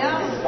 Well,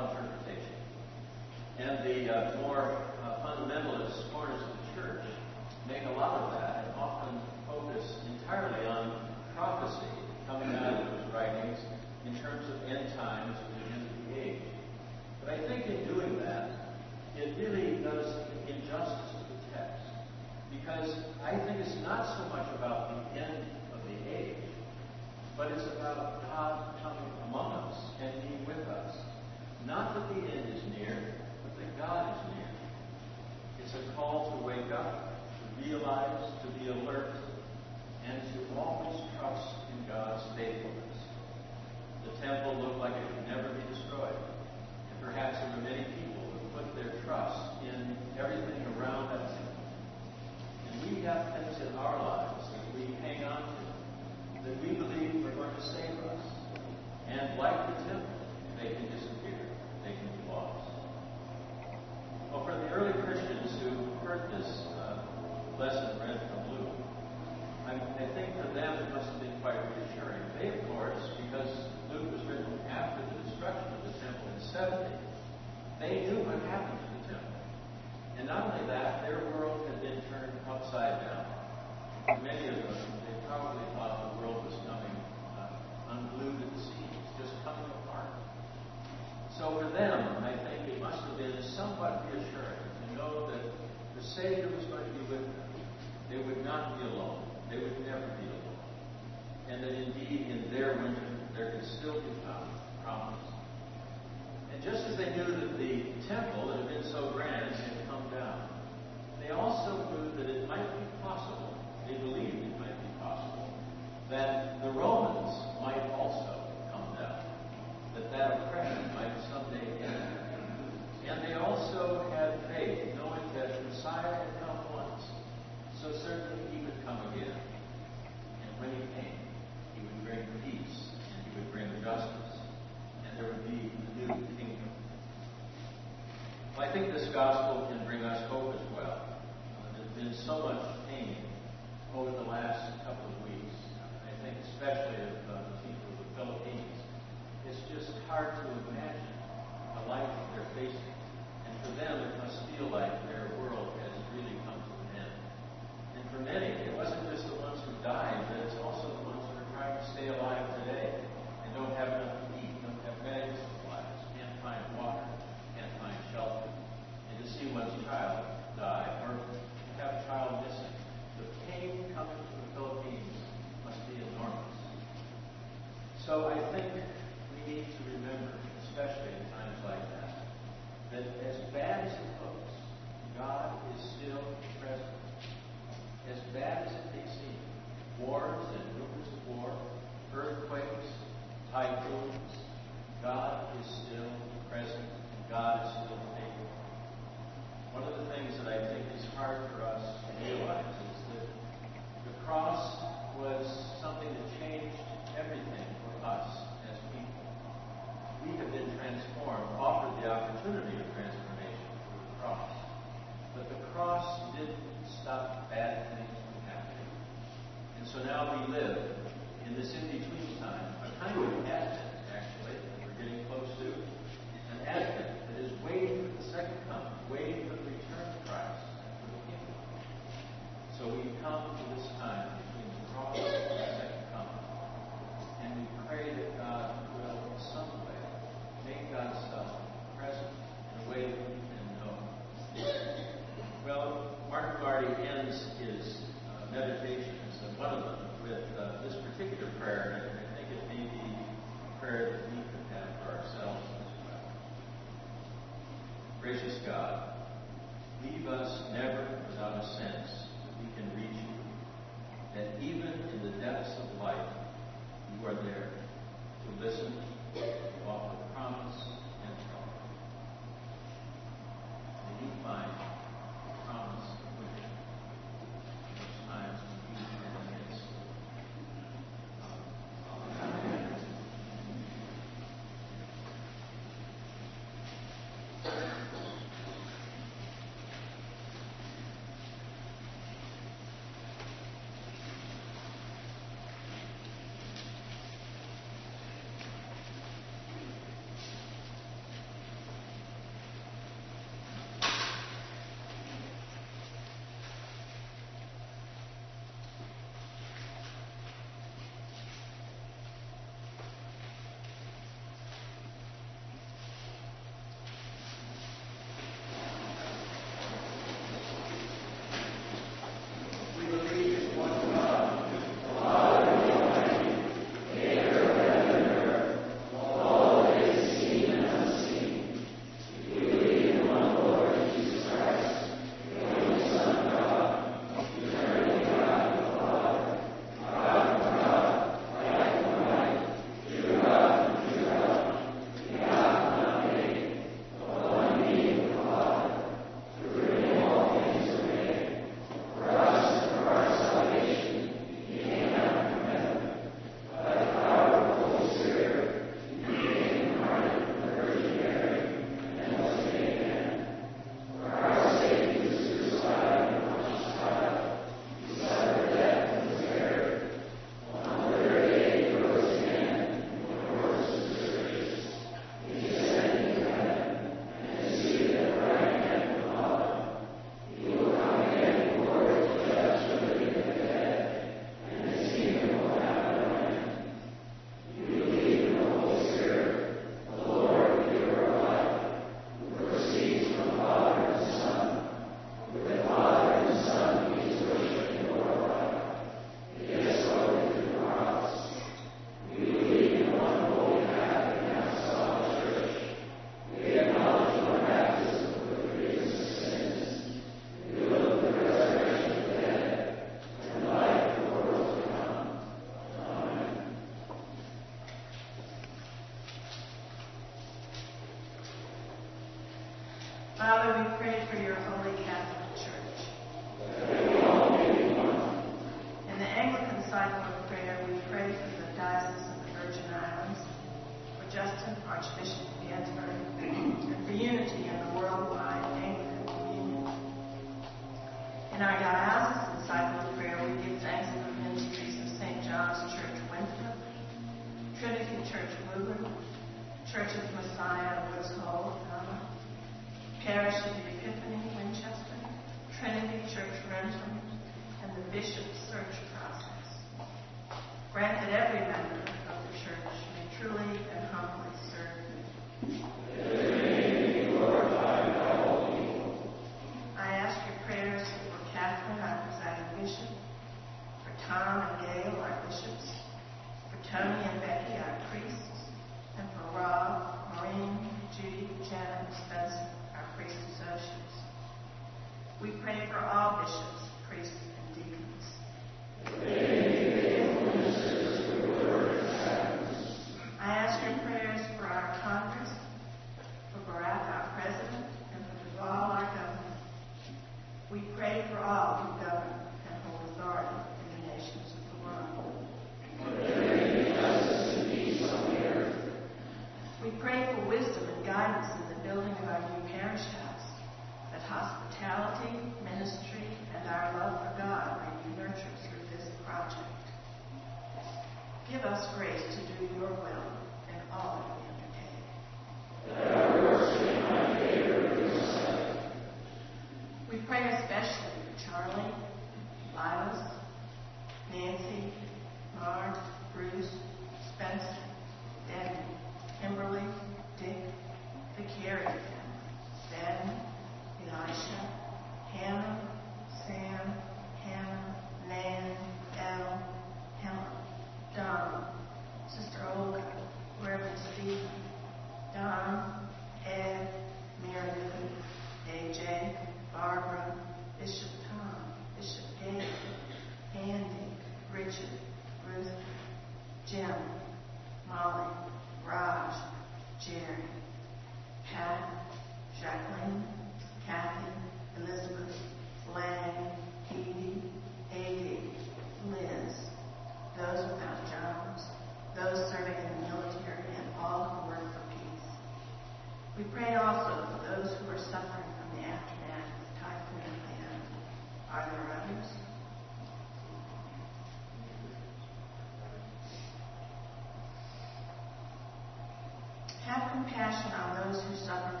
those who suffer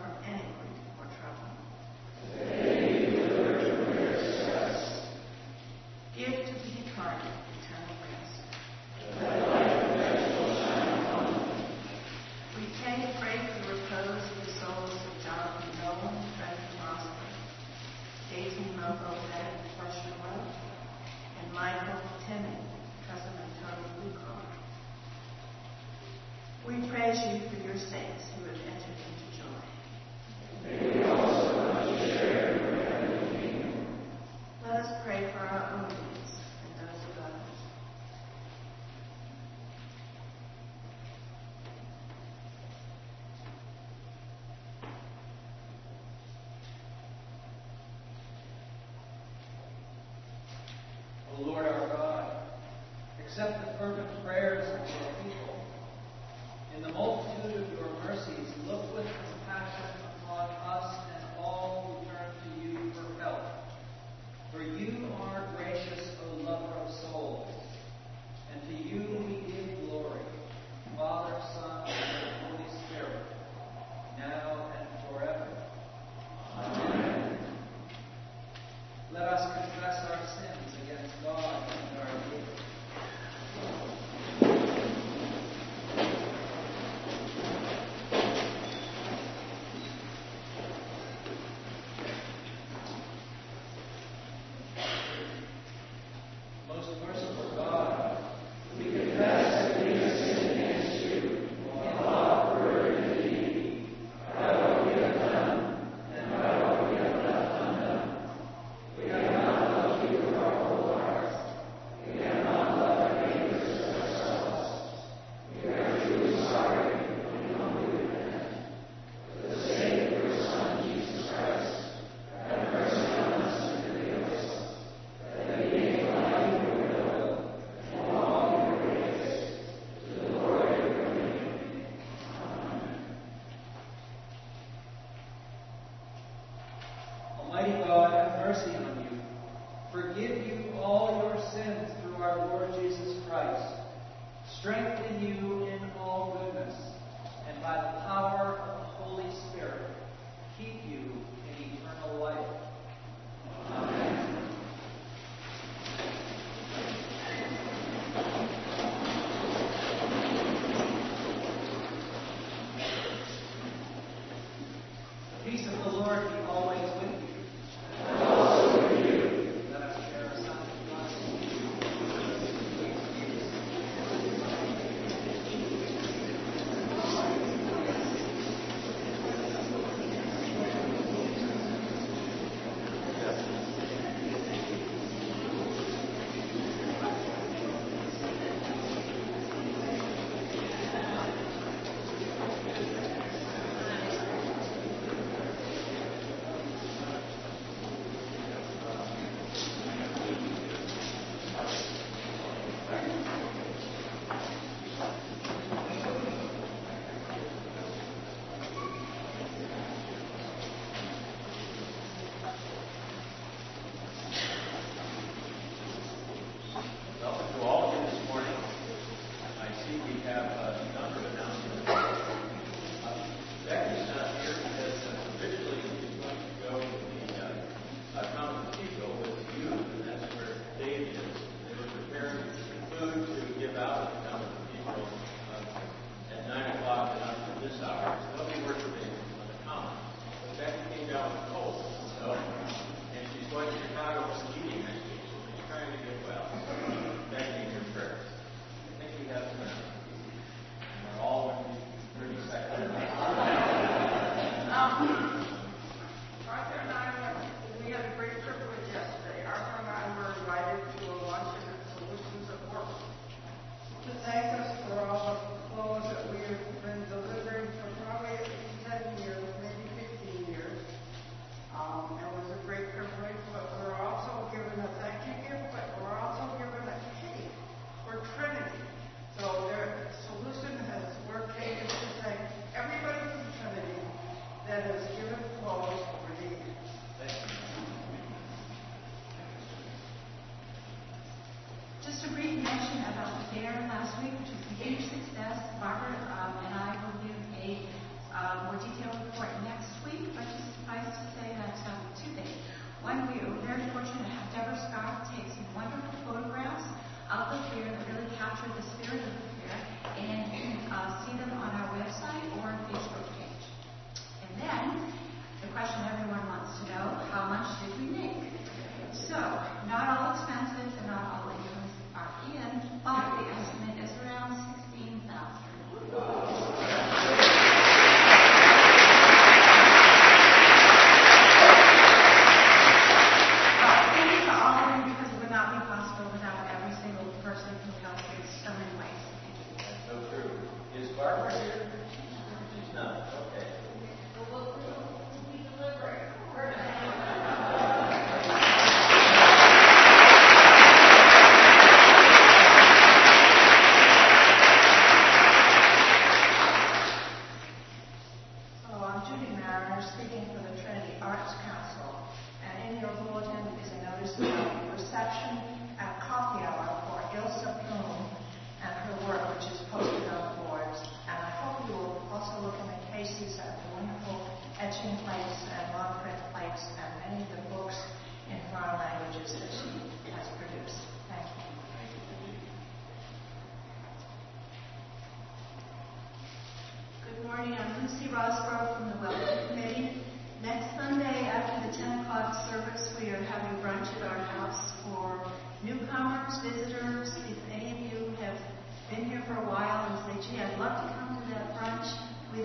let us down with cold. So, and she's going to Chicago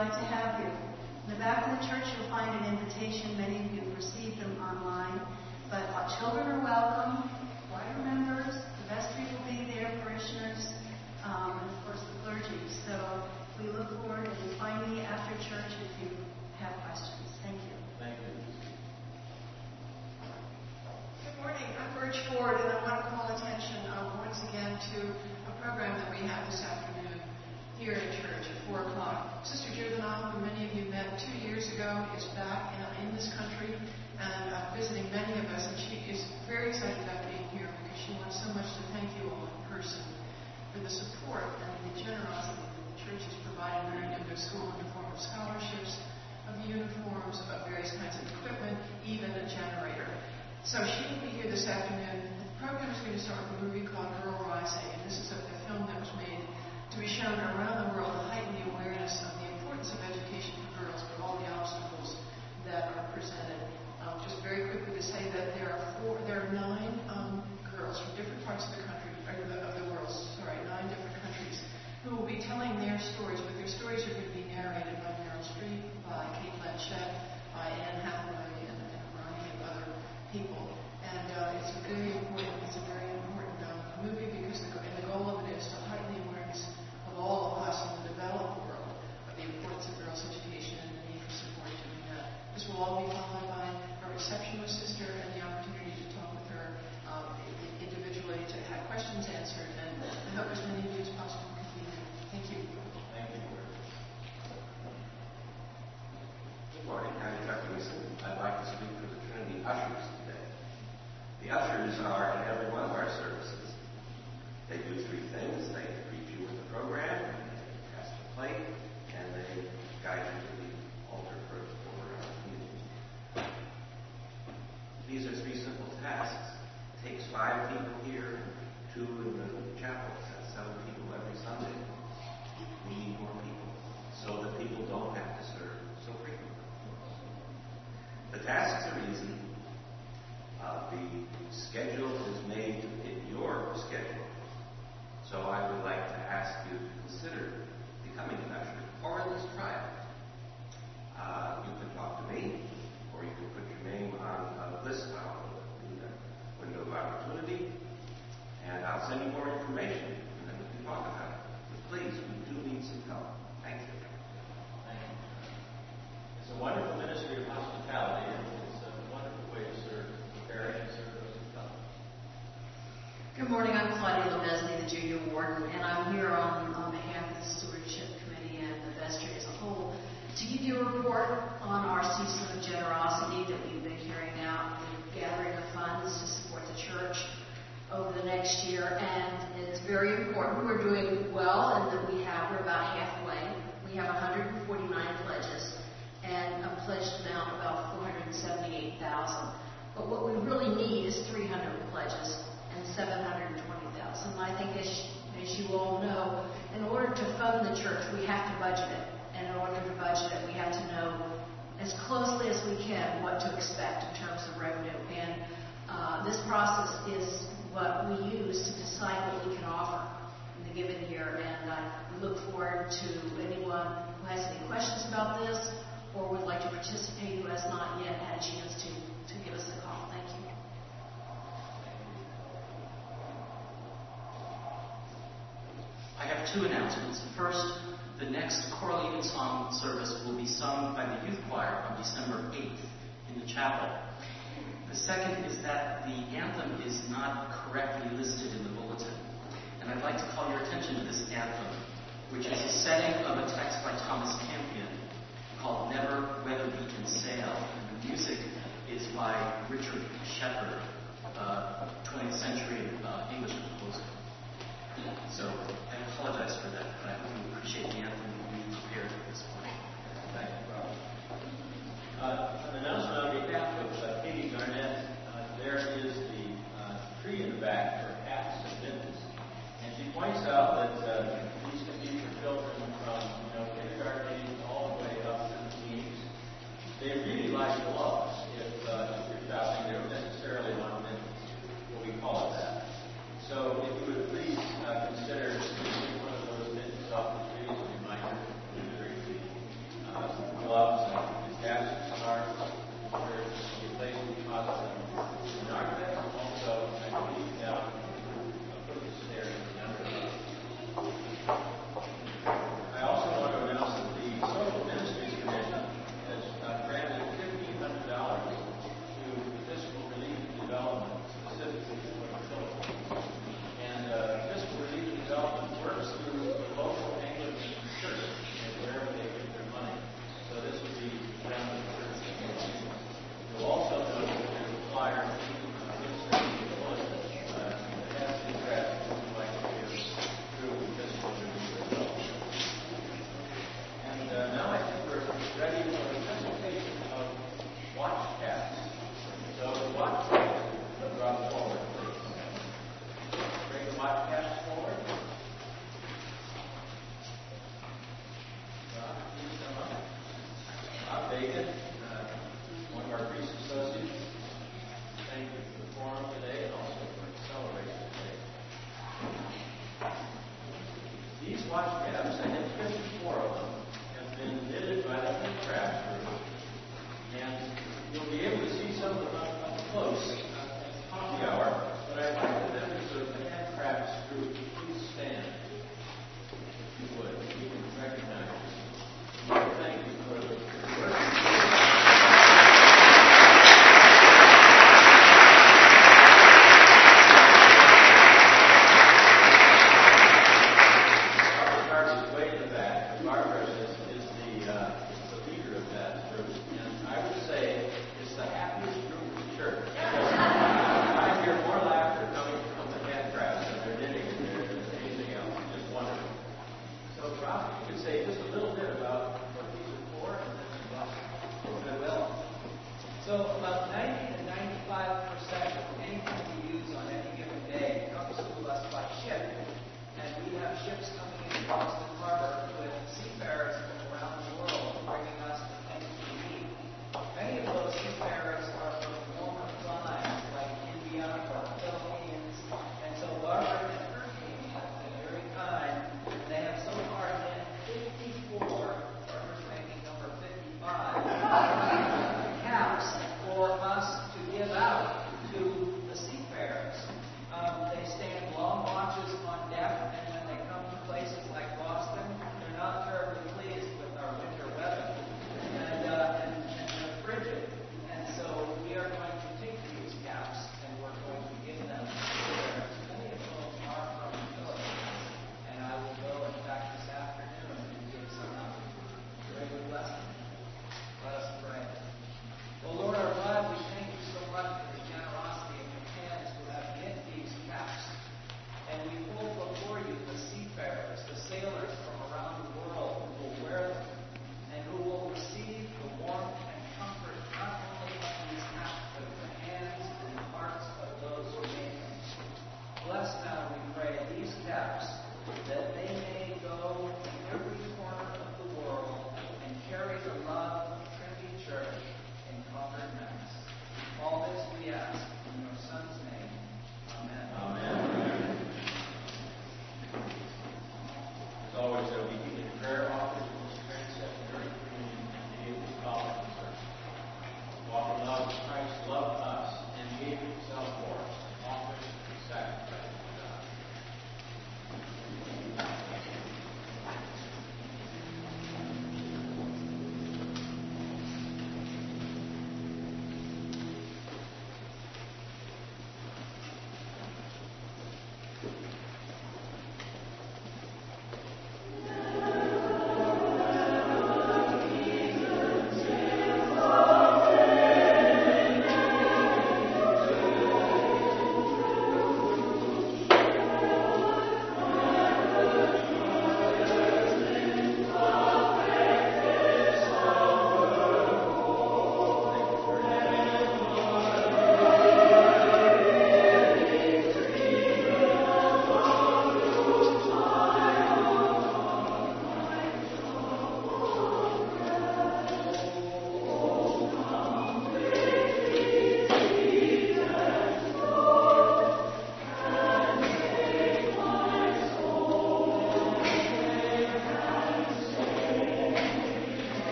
like to have you. In the back of the church, you'll find an invitation. Many of you have received them online. But our children are welcome, choir members, the vestry will be there, parishioners, um, and of course the clergy. So we look forward and you find me after church if you have questions. Thank you. Thank you. Good morning. I'm Birch Ford, and I want to call attention uh, once again to a program that we have this afternoon here at church at 4 o'clock. Sister Juvenile, who many of you met two years ago, is back in, in this country and uh, visiting many of us, and she is very excited about being here because she wants so much to thank you all in person for the support and the generosity that the church has provided her in their school in the form of scholarships, of uniforms, of various kinds of equipment, even a generator. So she will be here this afternoon. The program is going to start with a movie called Girl Rising, and this is a, a film that was made we shown around the world heighten the awareness of the importance of education for girls, but all the obstacles that are presented. Um, just very quickly to say that there are four, there are nine um, girls from different parts of the country, of the, of the world, sorry, nine different countries, who will be telling their stories, but their stories are going to be narrated by Meryl Streep, by Cate Blanchett, by Anne Hathaway, and, and a variety of other people.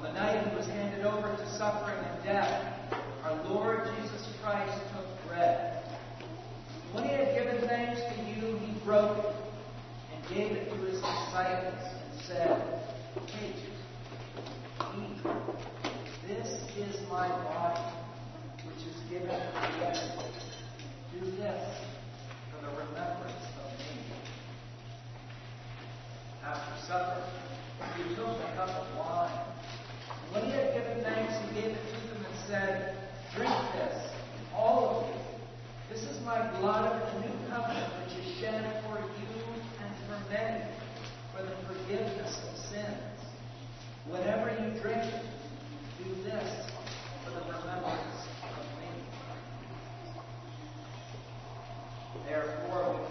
On the night he was handed over to suffering and death, our Lord Jesus Christ took bread. When he had given thanks to you, he broke it and gave it to his disciples and said, Take, eat. This is my body, which is given for you. Do this for the remembrance of me. After supper, he took a cup of wine. said, Drink this, all of you. This is my blood of the new covenant, which is shed for you and for many for the forgiveness of sins. Whatever you drink do this for the remembrance of me. Therefore,